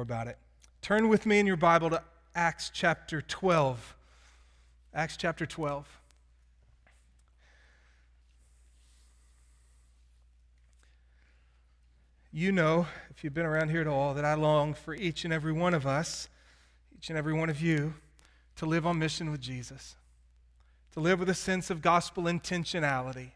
more about it. Turn with me in your Bible to Acts chapter 12. Acts chapter 12. You know, if you've been around here at all, that I long for each and every one of us, each and every one of you, to live on mission with Jesus, to live with a sense of gospel intentionality,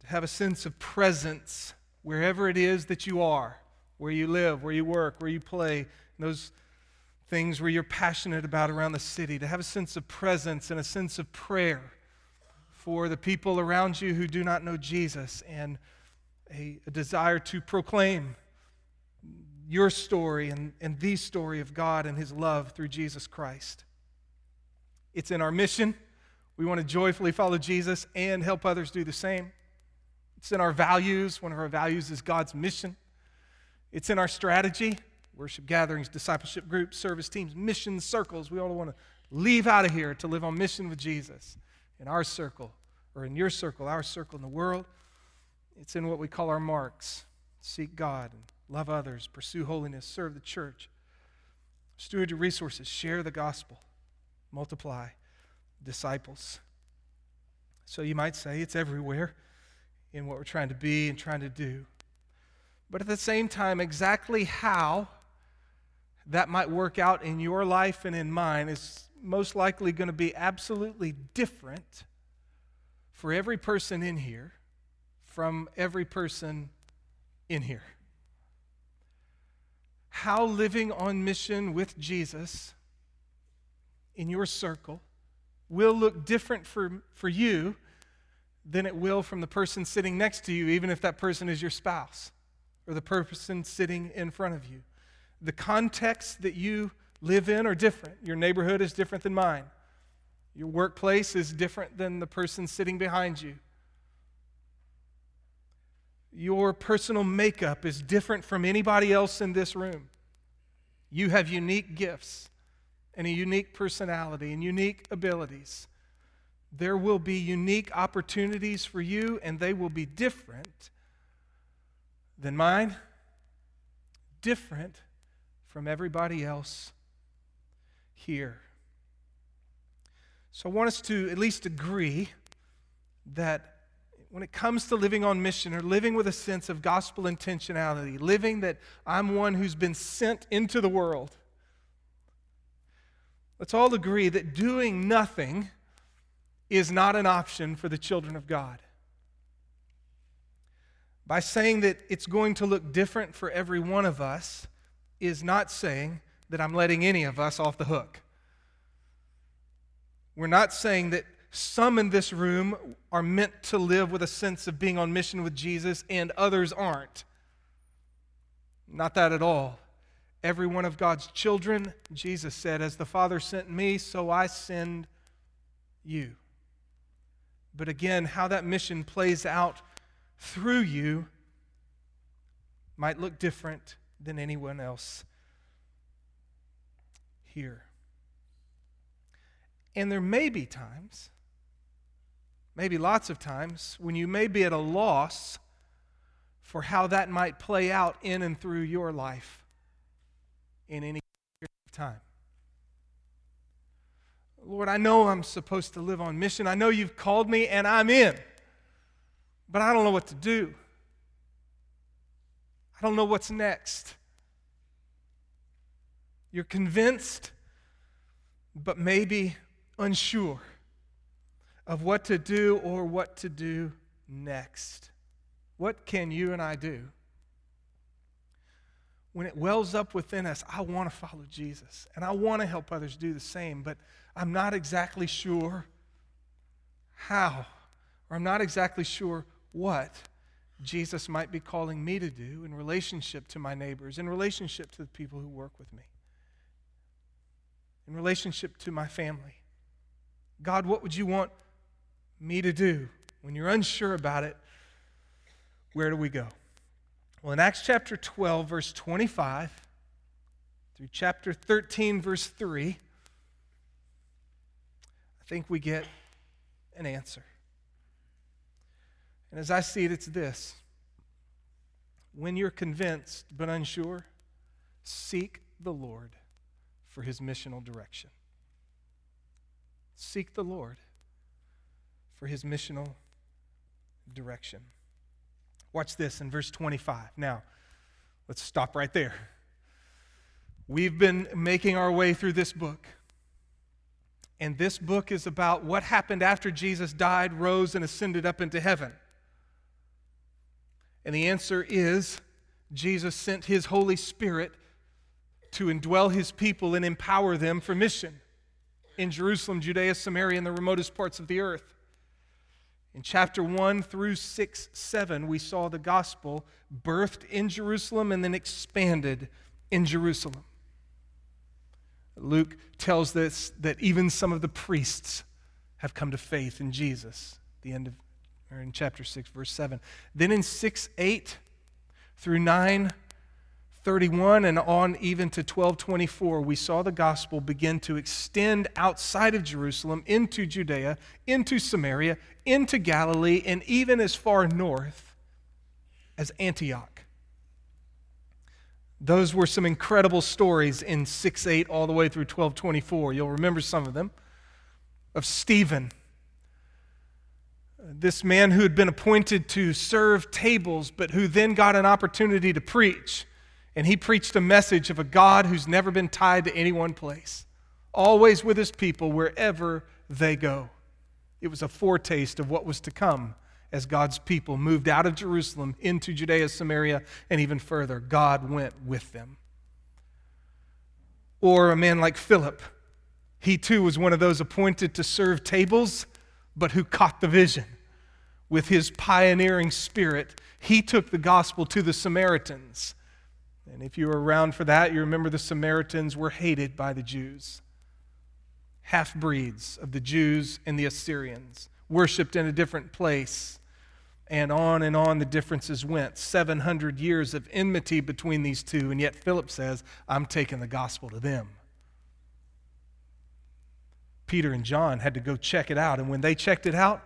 to have a sense of presence wherever it is that you are, where you live, where you work, where you play, those things where you're passionate about around the city, to have a sense of presence and a sense of prayer for the people around you who do not know Jesus and a, a desire to proclaim your story and, and the story of God and His love through Jesus Christ. It's in our mission. We want to joyfully follow Jesus and help others do the same. It's in our values. One of our values is God's mission. It's in our strategy worship gatherings, discipleship groups, service teams, mission circles. We all want to leave out of here to live on mission with Jesus in our circle or in your circle, our circle in the world. It's in what we call our marks seek God and love others, pursue holiness, serve the church, steward your resources, share the gospel, multiply disciples. So you might say it's everywhere in what we're trying to be and trying to do. But at the same time, exactly how that might work out in your life and in mine is most likely going to be absolutely different for every person in here from every person in here. How living on mission with Jesus in your circle will look different for, for you than it will from the person sitting next to you, even if that person is your spouse or the person sitting in front of you. The context that you live in are different. Your neighborhood is different than mine. Your workplace is different than the person sitting behind you. Your personal makeup is different from anybody else in this room. You have unique gifts and a unique personality and unique abilities. There will be unique opportunities for you, and they will be different than mine, different from everybody else here. So I want us to at least agree that when it comes to living on mission or living with a sense of gospel intentionality, living that I'm one who's been sent into the world, let's all agree that doing nothing is not an option for the children of God. By saying that it's going to look different for every one of us is not saying that I'm letting any of us off the hook. We're not saying that some in this room are meant to live with a sense of being on mission with Jesus and others aren't. Not that at all. Every one of God's children, Jesus said, As the Father sent me, so I send you. But again, how that mission plays out through you might look different than anyone else here. And there may be times maybe lots of times, when you may be at a loss for how that might play out in and through your life in any period of time. Lord, I know I'm supposed to live on mission. I know you've called me and I'm in, but I don't know what to do. I don't know what's next. You're convinced, but maybe unsure of what to do or what to do next. What can you and I do? When it wells up within us, I want to follow Jesus and I want to help others do the same, but I'm not exactly sure how, or I'm not exactly sure what Jesus might be calling me to do in relationship to my neighbors, in relationship to the people who work with me, in relationship to my family. God, what would you want me to do? When you're unsure about it, where do we go? Well, in Acts chapter 12, verse 25, through chapter 13, verse 3, I think we get an answer. And as I see it, it's this when you're convinced but unsure, seek the Lord for his missional direction. Seek the Lord for his missional direction. Watch this in verse 25. Now, let's stop right there. We've been making our way through this book. And this book is about what happened after Jesus died, rose, and ascended up into heaven. And the answer is Jesus sent his Holy Spirit to indwell his people and empower them for mission in Jerusalem, Judea, Samaria, and the remotest parts of the earth. In chapter 1 through 6, 7, we saw the gospel birthed in Jerusalem and then expanded in Jerusalem. Luke tells us that even some of the priests have come to faith in Jesus. The end of or in chapter 6 verse 7. Then in 6 8 through 9 31 and on even to 1224 we saw the gospel begin to extend outside of Jerusalem into Judea, into Samaria, into Galilee and even as far north as Antioch. Those were some incredible stories in 6 8 all the way through 1224. You'll remember some of them. Of Stephen, this man who had been appointed to serve tables, but who then got an opportunity to preach. And he preached a message of a God who's never been tied to any one place, always with his people wherever they go. It was a foretaste of what was to come as God's people moved out of Jerusalem into Judea, Samaria, and even further. God went with them. Or a man like Philip. He too was one of those appointed to serve tables, but who caught the vision. With his pioneering spirit, he took the gospel to the Samaritans. And if you were around for that, you remember the Samaritans were hated by the Jews. Half breeds of the Jews and the Assyrians, worshiped in a different place and on and on the differences went. 700 years of enmity between these two, and yet Philip says, I'm taking the gospel to them. Peter and John had to go check it out, and when they checked it out,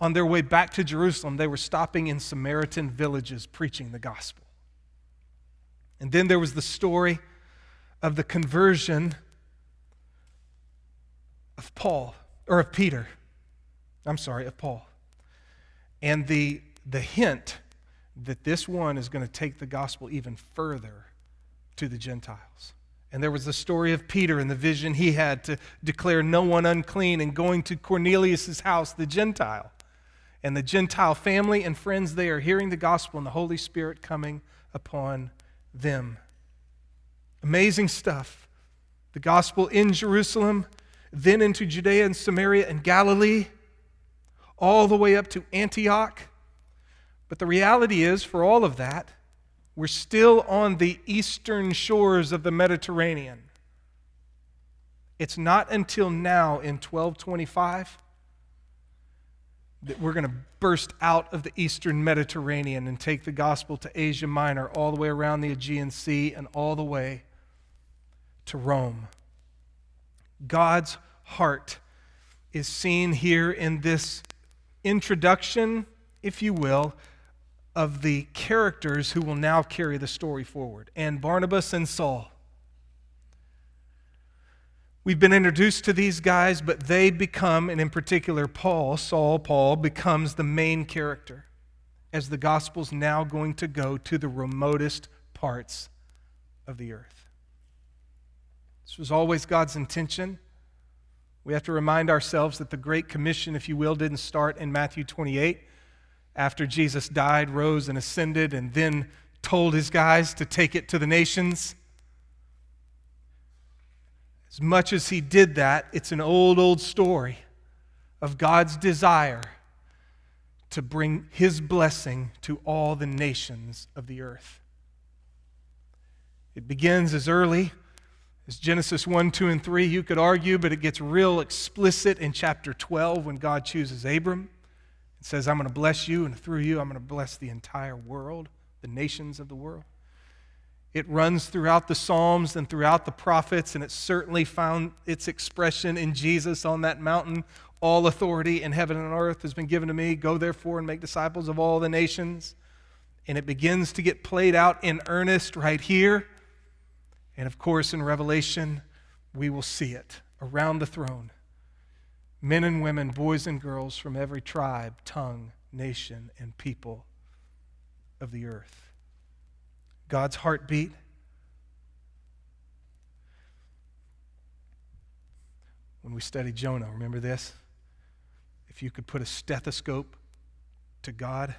on their way back to Jerusalem, they were stopping in Samaritan villages preaching the gospel. And then there was the story of the conversion of Paul, or of Peter. I'm sorry, of Paul and the, the hint that this one is going to take the gospel even further to the Gentiles. And there was the story of Peter and the vision he had to declare no one unclean and going to Cornelius' house, the Gentile. And the Gentile family and friends there hearing the gospel and the Holy Spirit coming upon them. Amazing stuff. The gospel in Jerusalem, then into Judea and Samaria and Galilee all the way up to Antioch. But the reality is, for all of that, we're still on the eastern shores of the Mediterranean. It's not until now in 1225 that we're going to burst out of the eastern Mediterranean and take the gospel to Asia Minor, all the way around the Aegean Sea, and all the way to Rome. God's heart is seen here in this introduction, if you will, of the characters who will now carry the story forward, and Barnabas and Saul. We've been introduced to these guys, but they become, and in particular, Paul, Saul, Paul, becomes the main character as the gospel's now going to go to the remotest parts of the earth. This was always God's intention. We have to remind ourselves that the Great Commission, if you will, didn't start in Matthew 28 after Jesus died, rose, and ascended, and then told his guys to take it to the nations. As much as he did that, it's an old, old story of God's desire to bring his blessing to all the nations of the earth. It begins as early as Genesis 1, 2, and 3. You could argue, but it gets real explicit in chapter 12 when God chooses Abram. It says, I'm going to bless you, and through you, I'm going to bless the entire world, the nations of the world. It runs throughout the Psalms and throughout the prophets, and it certainly found its expression in Jesus on that mountain. All authority in heaven and earth has been given to me. Go therefore and make disciples of all the nations. And it begins to get played out in earnest right here And of course, in Revelation, we will see it around the throne men and women, boys and girls from every tribe, tongue, nation, and people of the earth. God's heartbeat. When we study Jonah, remember this? If you could put a stethoscope to God,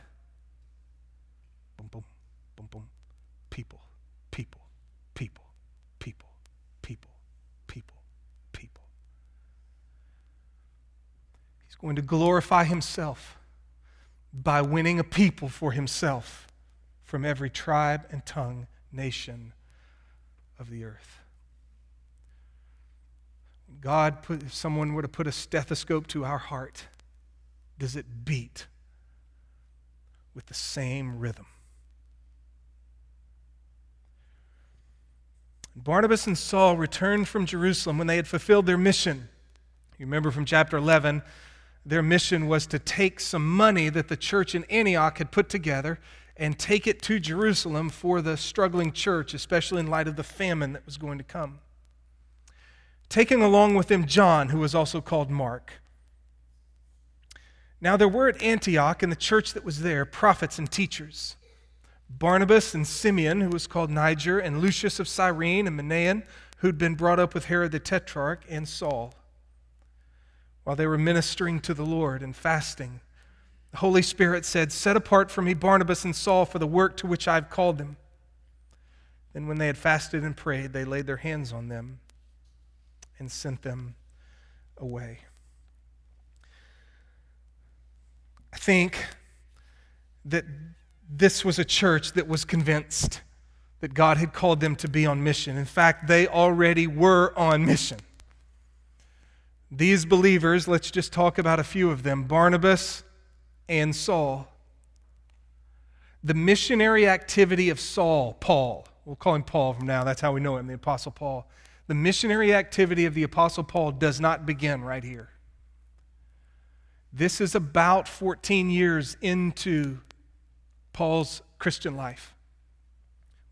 boom, boom, boom, boom, people, people, people, people, people, people. He's going to glorify himself by winning a people for himself from every tribe and tongue, nation of the earth. God put, if someone were to put a stethoscope to our heart, does it beat with the same rhythm? Barnabas and Saul returned from Jerusalem when they had fulfilled their mission. You remember from chapter 11, their mission was to take some money that the church in Antioch had put together and take it to Jerusalem for the struggling church, especially in light of the famine that was going to come. Taking along with them John, who was also called Mark. Now there were at Antioch, in the church that was there, prophets and teachers Barnabas and Simeon, who was called Niger, and Lucius of Cyrene, and Manaen, who'd been brought up with Herod the Tetrarch, and Saul while they were ministering to the Lord and fasting. The Holy Spirit said, Set apart for me Barnabas and Saul for the work to which I've called them. Then, when they had fasted and prayed, they laid their hands on them and sent them away. I think that this was a church that was convinced that God had called them to be on mission. In fact, they already were on mission. These believers, let's just talk about a few of them Barnabas and Saul. The missionary activity of Saul, Paul, we'll call him Paul from now, that's how we know him, the Apostle Paul. The missionary activity of the Apostle Paul does not begin right here. This is about 14 years into Paul's Christian life.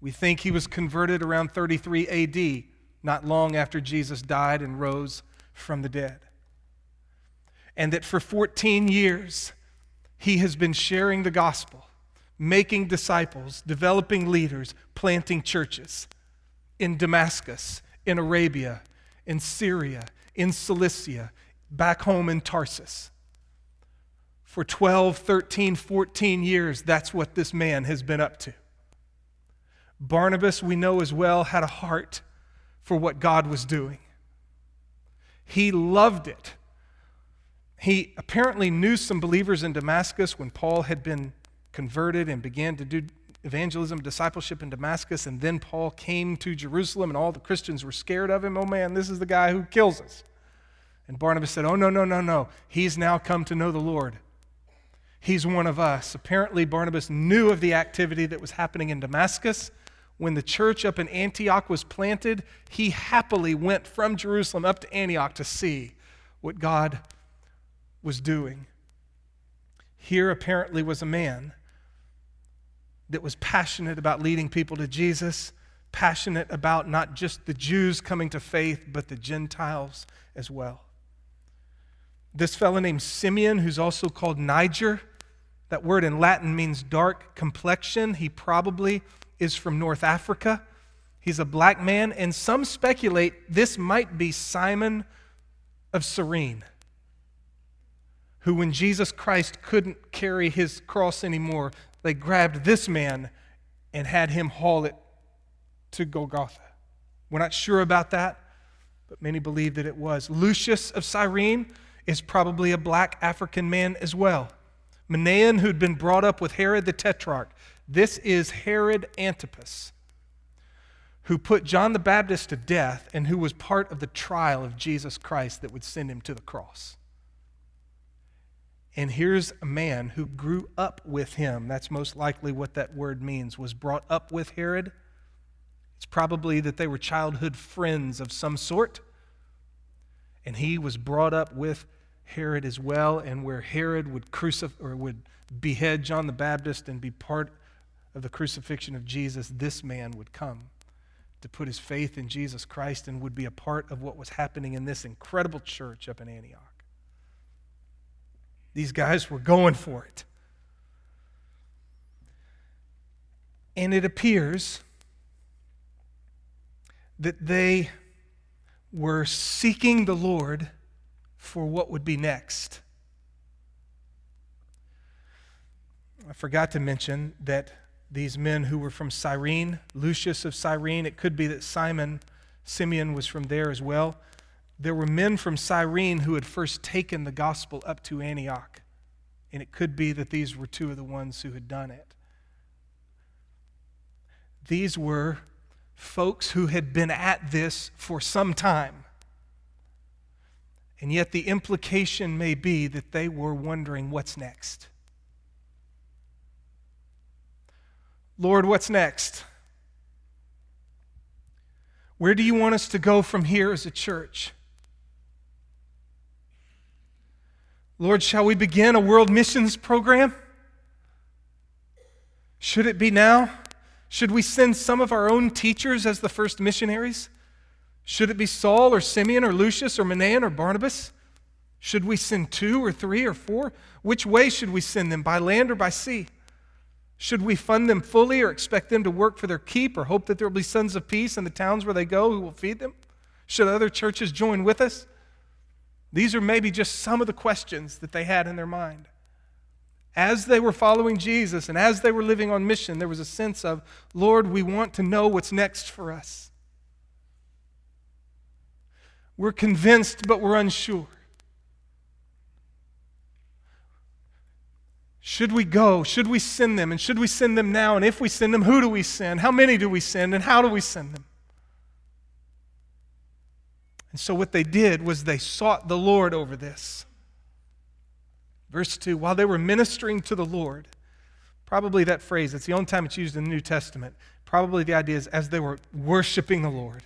We think he was converted around 33 AD, not long after Jesus died and rose from the dead. And that for 14 years, he has been sharing the gospel, making disciples, developing leaders, planting churches in Damascus, in Arabia, in Syria, in Cilicia, back home in Tarsus. For 12, 13, 14 years, that's what this man has been up to. Barnabas, we know as well, had a heart for what God was doing. He loved it. He apparently knew some believers in Damascus when Paul had been converted and began to do evangelism, discipleship in Damascus, and then Paul came to Jerusalem and all the Christians were scared of him. Oh man, this is the guy who kills us. And Barnabas said, Oh, no, no, no, no. He's now come to know the Lord. He's one of us. Apparently, Barnabas knew of the activity that was happening in Damascus when the church up in Antioch was planted, he happily went from Jerusalem up to Antioch to see what God was doing. Here, apparently, was a man that was passionate about leading people to Jesus, passionate about not just the Jews coming to faith, but the Gentiles as well. This fellow named Simeon, who's also called Niger, that word in Latin means dark complexion. He probably is from North Africa. He's a black man, and some speculate this might be Simon of Cyrene, who, when Jesus Christ couldn't carry his cross anymore, they grabbed this man and had him haul it to Golgotha. We're not sure about that, but many believe that it was. Lucius of Cyrene is probably a black African man as well. Manaen, who'd been brought up with Herod the Tetrarch, this is Herod Antipas, who put John the Baptist to death and who was part of the trial of Jesus Christ that would send him to the cross. And here's a man who grew up with him. That's most likely what that word means, was brought up with Herod. It's probably that they were childhood friends of some sort. And he was brought up with Herod as well, and where Herod would crucify or would behead John the Baptist and be part of the crucifixion of Jesus, this man would come to put his faith in Jesus Christ and would be a part of what was happening in this incredible church up in Antioch. These guys were going for it. And it appears that they were seeking the Lord for what would be next. I forgot to mention that these men who were from Cyrene, Lucius of Cyrene, it could be that Simon, Simeon was from there as well. There were men from Cyrene who had first taken the gospel up to Antioch. And it could be that these were two of the ones who had done it. These were folks who had been at this for some time. And yet, the implication may be that they were wondering what's next. Lord, what's next? Where do you want us to go from here as a church? Lord, shall we begin a world missions program? Should it be now? Should we send some of our own teachers as the first missionaries? Should it be Saul or Simeon or Lucius or Manaen or Barnabas? Should we send two or three or four? Which way should we send them, by land or by sea? Should we fund them fully or expect them to work for their keep or hope that there will be sons of peace in the towns where they go who will feed them? Should other churches join with us? These are maybe just some of the questions that they had in their mind. As they were following Jesus and as they were living on mission, there was a sense of, Lord, we want to know what's next for us. We're convinced, but we're unsure. Should we go? Should we send them? And should we send them now? And if we send them, who do we send? How many do we send? And how do we send them? And so, what they did was they sought the Lord over this. Verse 2 While they were ministering to the Lord, probably that phrase, it's the only time it's used in the New Testament. Probably the idea is as they were worshiping the Lord.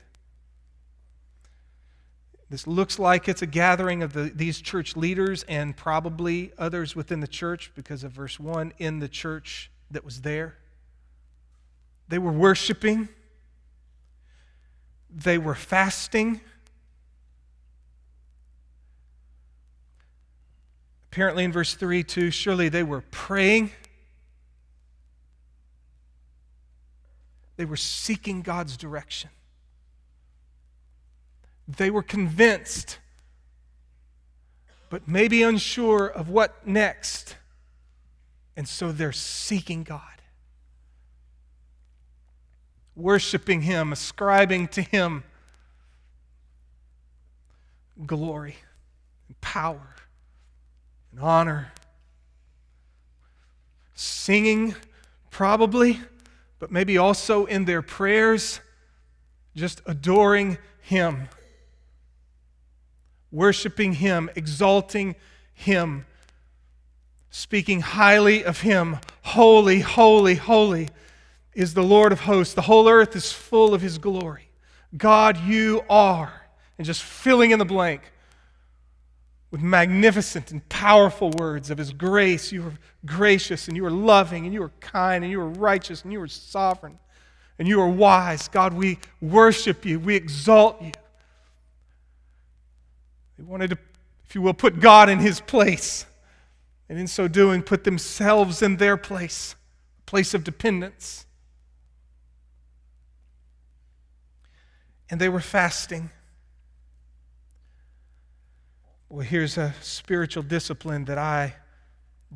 This looks like it's a gathering of the, these church leaders and probably others within the church because of verse 1 in the church that was there. They were worshiping, they were fasting. Apparently, in verse 3 too, surely they were praying. They were seeking God's direction. They were convinced, but maybe unsure of what next. And so they're seeking God, worshiping Him, ascribing to Him glory and power and honor. Singing, probably, but maybe also in their prayers, just adoring Him, worshiping Him, exalting Him, speaking highly of Him. Holy, holy, holy is the Lord of hosts. The whole earth is full of His glory. God, you are. And just filling in the blank with magnificent and powerful words of His grace. You are gracious and you are loving and you are kind and you are righteous and you are sovereign and you are wise. God, we worship you, we exalt you. They wanted to, if you will, put God in His place. And in so doing, put themselves in their place, a place of dependence. And they were fasting. Well, here's a spiritual discipline that I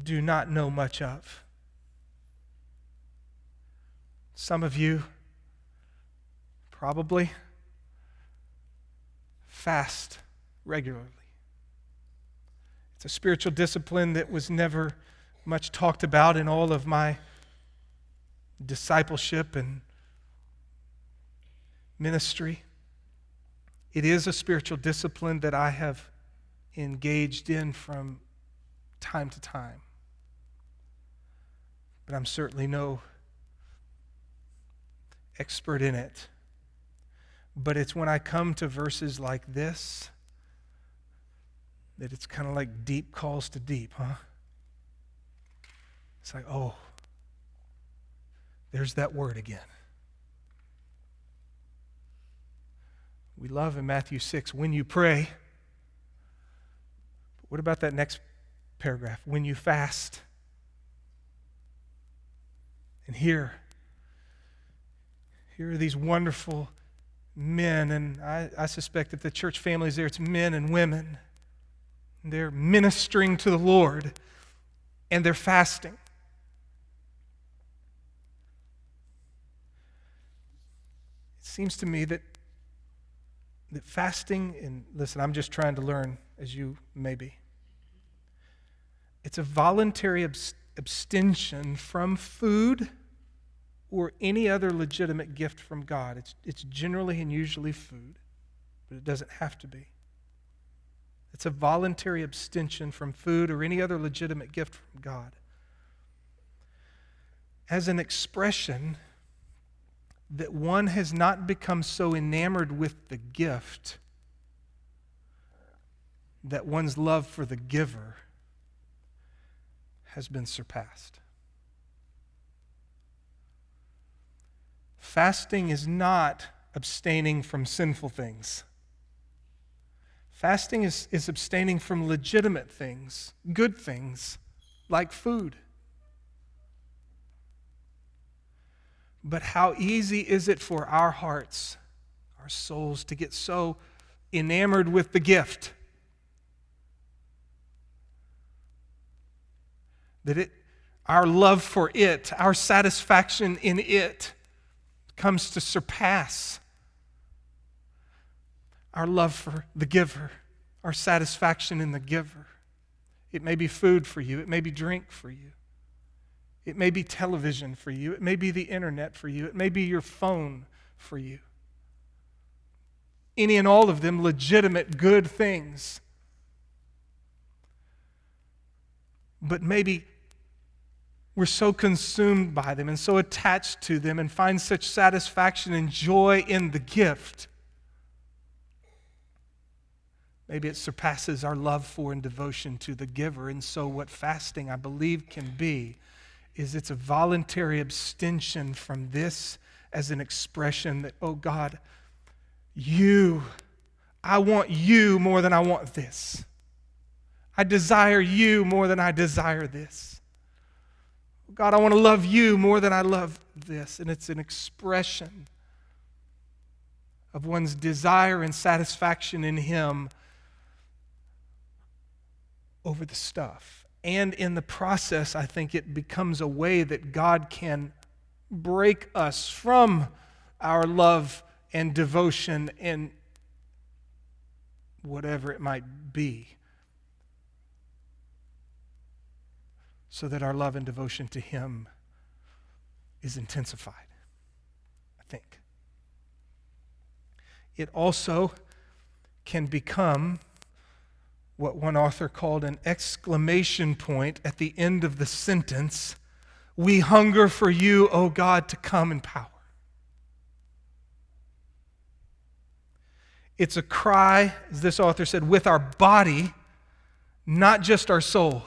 do not know much of. Some of you probably fast regularly. It's a spiritual discipline that was never much talked about in all of my discipleship and ministry. It is a spiritual discipline that I have engaged in from time to time. But I'm certainly no expert in it. But it's when I come to verses like this that it's kind of like deep calls to deep, huh? It's like, oh, there's that word again. we love in Matthew 6 when you pray. But what about that next paragraph? When you fast. And here, here are these wonderful men, and I, I suspect that the church families there, it's men and women. They're ministering to the Lord and they're fasting. It seems to me that, that fasting, and listen, I'm just trying to learn as you may be. It's a voluntary abstention from food or any other legitimate gift from God. It's, it's generally and usually food, but it doesn't have to be. It's a voluntary abstention from food or any other legitimate gift from God. As an expression that one has not become so enamored with the gift that one's love for the giver has been surpassed. Fasting is not abstaining from sinful things. Fasting is, is abstaining from legitimate things, good things, like food. But how easy is it for our hearts, our souls, to get so enamored with the gift that it, our love for it, our satisfaction in it, comes to surpass our love for the giver, our satisfaction in the giver. It may be food for you, it may be drink for you, it may be television for you, it may be the internet for you, it may be your phone for you. Any and all of them legitimate good things. But maybe we're so consumed by them and so attached to them and find such satisfaction and joy in the gift. Maybe it surpasses our love for and devotion to the giver. And so, what fasting, I believe, can be is it's a voluntary abstention from this as an expression that, oh God, you, I want you more than I want this. I desire you more than I desire this. God, I want to love you more than I love this. And it's an expression of one's desire and satisfaction in Him over the stuff. And in the process, I think it becomes a way that God can break us from our love and devotion and whatever it might be so that our love and devotion to Him is intensified. I think. It also can become what one author called an exclamation point at the end of the sentence We hunger for you, O God, to come in power. It's a cry, as this author said, with our body, not just our soul.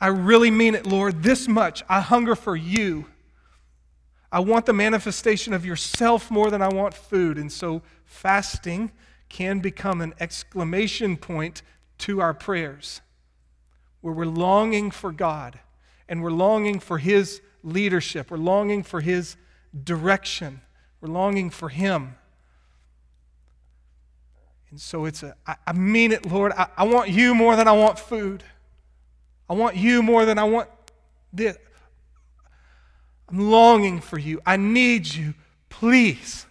I really mean it, Lord, this much. I hunger for you. I want the manifestation of yourself more than I want food. And so fasting can become an exclamation point to our prayers where we're longing for God and we're longing for His leadership. We're longing for His direction. We're longing for Him. And so it's a, I, I mean it, Lord. I, I want you more than I want food. I want you more than I want this. I'm longing for you. I need you. Please.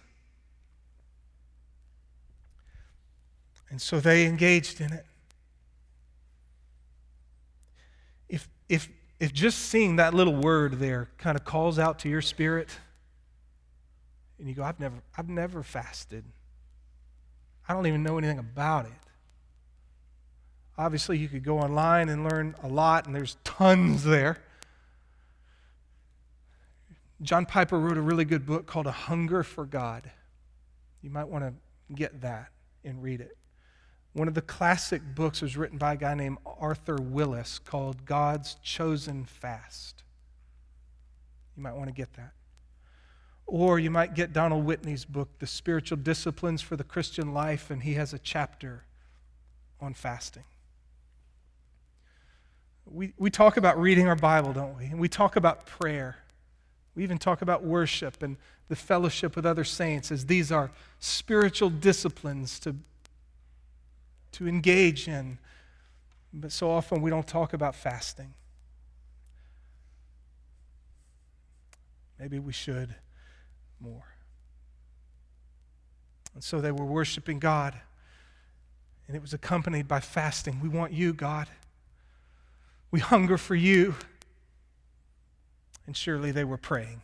And so they engaged in it. If, if, if just seeing that little word there kind of calls out to your spirit, and you go, I've never, I've never fasted. I don't even know anything about it. Obviously, you could go online and learn a lot, and there's tons there. John Piper wrote a really good book called A Hunger for God. You might want to get that and read it. One of the classic books was written by a guy named Arthur Wallis called God's Chosen Fast. You might want to get that. Or you might get Donald Whitney's book, The Spiritual Disciplines for the Christian Life, and he has a chapter on fasting. We, we talk about reading our Bible, don't we? And we talk about prayer. We even talk about worship and the fellowship with other saints as these are spiritual disciplines to, to engage in. But so often we don't talk about fasting. Maybe we should more. And so they were worshiping God, and it was accompanied by fasting. We want you, God. We hunger for you. And surely they were praying.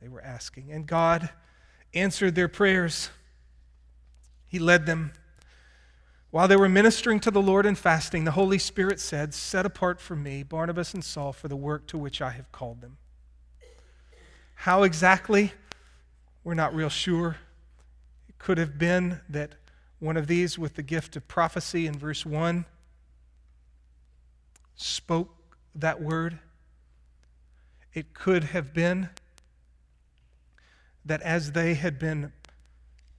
They were asking. And God answered their prayers. He led them. While they were ministering to the Lord and fasting, the Holy Spirit said, Set apart for me Barnabas and Saul for the work to which I have called them. How exactly? We're not real sure. It could have been that one of these with the gift of prophecy in verse 1 spoke that word. It could have been that as they had been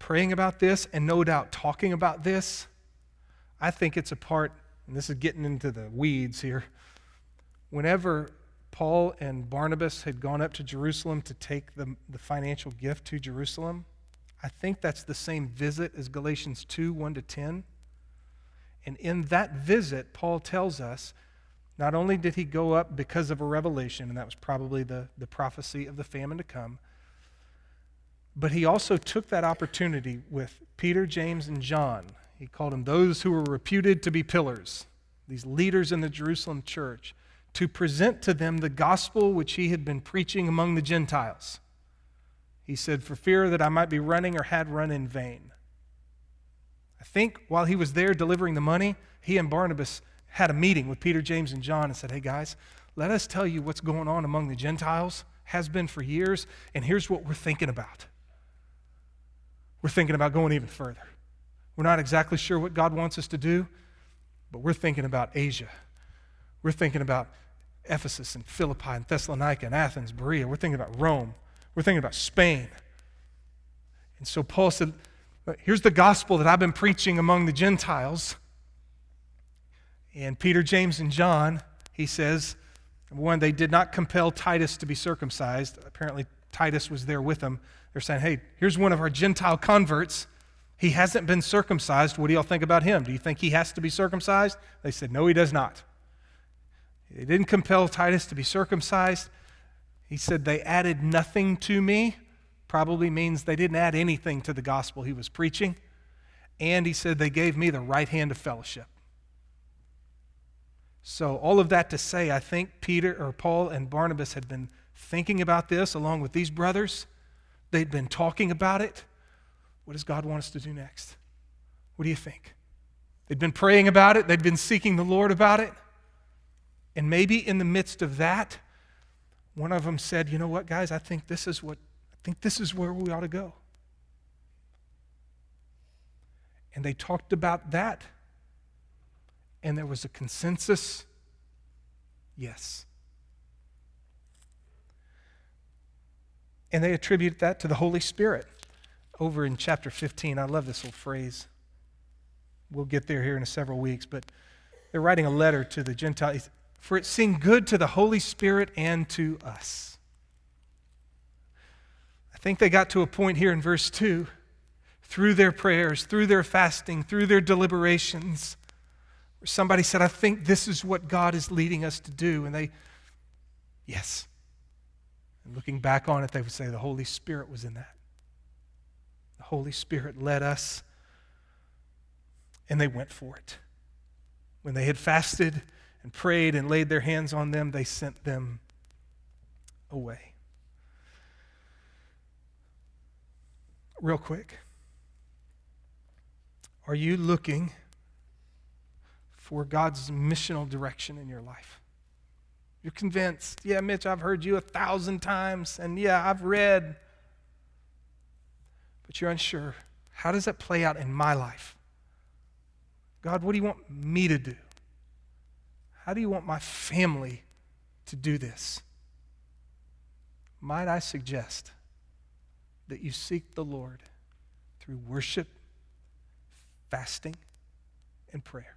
praying about this and no doubt talking about this, I think it's a part, and this is getting into the weeds here. Whenever Paul and Barnabas had gone up to Jerusalem to take the, the financial gift to Jerusalem. I think that's the same visit as Galatians 2 1 to 10. And in that visit, Paul tells us not only did he go up because of a revelation, and that was probably the, the prophecy of the famine to come, but he also took that opportunity with Peter, James, and John. He called them those who were reputed to be pillars, these leaders in the Jerusalem church to present to them the gospel which he had been preaching among the Gentiles. He said, For fear that I might be running or had run in vain. I think while he was there delivering the money, he and Barnabas had a meeting with Peter, James, and John and said, Hey guys, let us tell you what's going on among the Gentiles, has been for years, and here's what we're thinking about. We're thinking about going even further. We're not exactly sure what God wants us to do, but we're thinking about Asia. We're thinking about Ephesus and Philippi and Thessalonica and Athens, Berea. We're thinking about Rome. We're thinking about Spain. And so Paul said, Here's the gospel that I've been preaching among the Gentiles. And Peter, James, and John, he says, one, they did not compel Titus to be circumcised. Apparently, Titus was there with them. They're saying, hey, here's one of our Gentile converts. He hasn't been circumcised. What do y'all think about him? Do you think he has to be circumcised? They said, no, he does not. They didn't compel Titus to be circumcised. He said, They added nothing to me. Probably means they didn't add anything to the gospel he was preaching. And he said, They gave me the right hand of fellowship. So, all of that to say, I think Peter or Paul and Barnabas had been thinking about this along with these brothers. They'd been talking about it. What does God want us to do next? What do you think? They'd been praying about it, they'd been seeking the Lord about it. And maybe in the midst of that, one of them said, "You know what, guys? I think this is what I think this is where we ought to go." And they talked about that. And there was a consensus yes. And they attribute that to the Holy Spirit. Over in chapter 15, I love this little phrase. We'll get there here in several weeks, but they're writing a letter to the Gentiles for it seemed good to the Holy Spirit and to us. I think they got to a point here in verse 2 through their prayers, through their fasting, through their deliberations, where somebody said, I think this is what God is leading us to do. And they, yes. And looking back on it, they would say the Holy Spirit was in that. The Holy Spirit led us, and they went for it. When they had fasted, and prayed and laid their hands on them, they sent them away. Real quick. Are you looking for God's missional direction in your life? You're convinced, yeah, Mitch, I've heard you a thousand times, and yeah, I've read, but you're unsure. How does that play out in my life? God, what do you want me to do? How do you want my family to do this? might I suggest that you seek the Lord through worship, fasting, and prayer.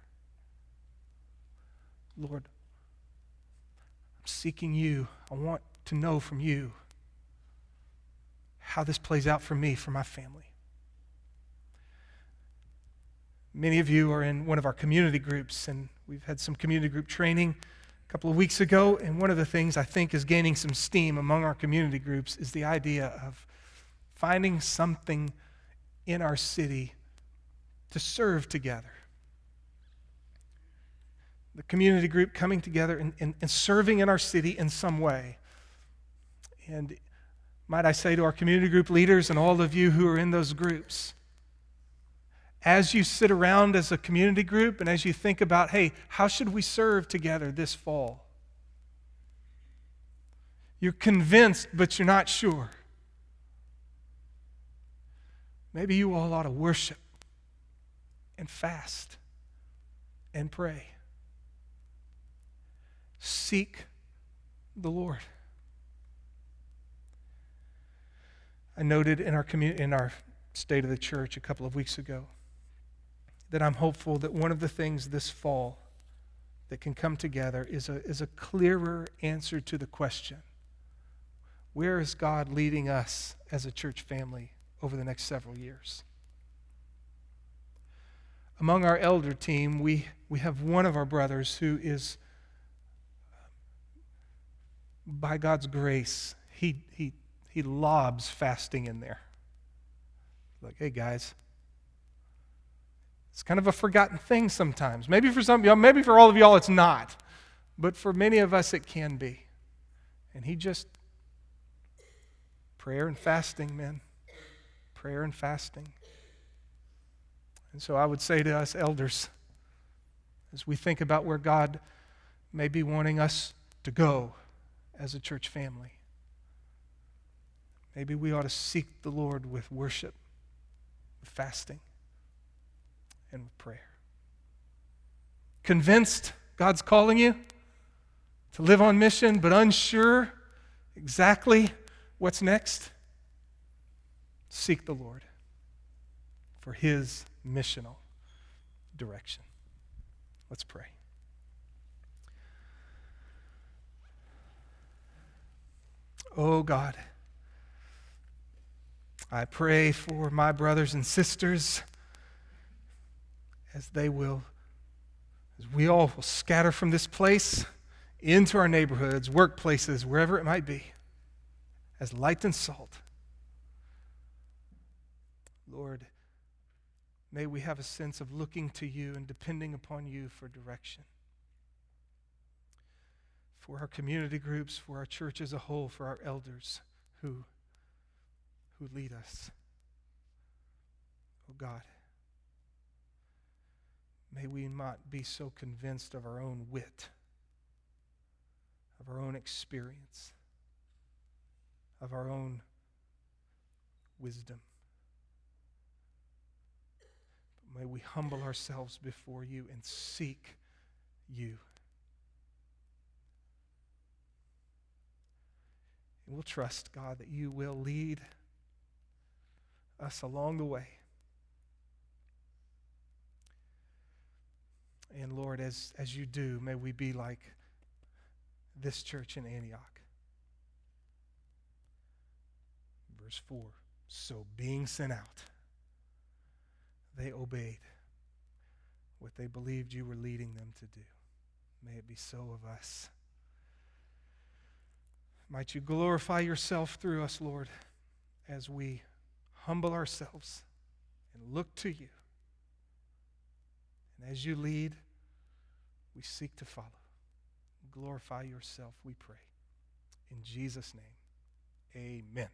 Lord, seeking you. I want to know from you how this plays out for me, for my family. Many of you are in one of our community groups, and we've had some community group training a couple of weeks ago. And one of the things I think is gaining some steam among our community groups is the idea of finding something in our city to serve together. The community group coming together and, and, and serving in our city in some way. And might I say to our community group leaders and all of you who are in those groups, as you sit around as a community group and as you think about, hey, how should we serve together this fall? You're convinced, but you're not sure. Maybe you all ought to worship and fast and pray. Seek the Lord. I noted in our, commu- in our state of the church a couple of weeks ago that I'm hopeful that one of the things this fall that can come together is a, is a clearer answer to the question where is God leading us as a church family over the next several years? Among our elder team, we, we have one of our brothers who is, by God's grace, he, he, he lobs fasting in there. Like, hey guys, it's kind of a forgotten thing sometimes. Maybe for some y'all, maybe for all of y'all, it's not. But for many of us, it can be. And he just, prayer and fasting, men. Prayer and fasting. And so I would say to us elders, as we think about where God may be wanting us to go as a church family, maybe we ought to seek the Lord with worship, with fasting and with prayer. Convinced God's calling you to live on mission, but unsure exactly what's next? Seek the Lord for his missional direction. Let's pray. Oh God, I pray for my brothers and sisters as they will, as we all will scatter from this place into our neighborhoods, workplaces, wherever it might be, as light and salt. Lord, may we have a sense of looking to you and depending upon you for direction. For our community groups, for our church as a whole, for our elders who, who lead us. Oh God. May we not be so convinced of our own wit, of our own experience, of our own wisdom. But may we humble ourselves before you and seek you. We'll trust, God, that you will lead us along the way. And Lord, as, as you do, may we be like this church in Antioch. Verse 4 So being sent out, they obeyed what they believed you were leading them to do. May it be so of us. Might you glorify yourself through us, Lord, as we humble ourselves and look to you. And as you lead, we seek to follow. Glorify yourself, we pray. In Jesus' name, amen.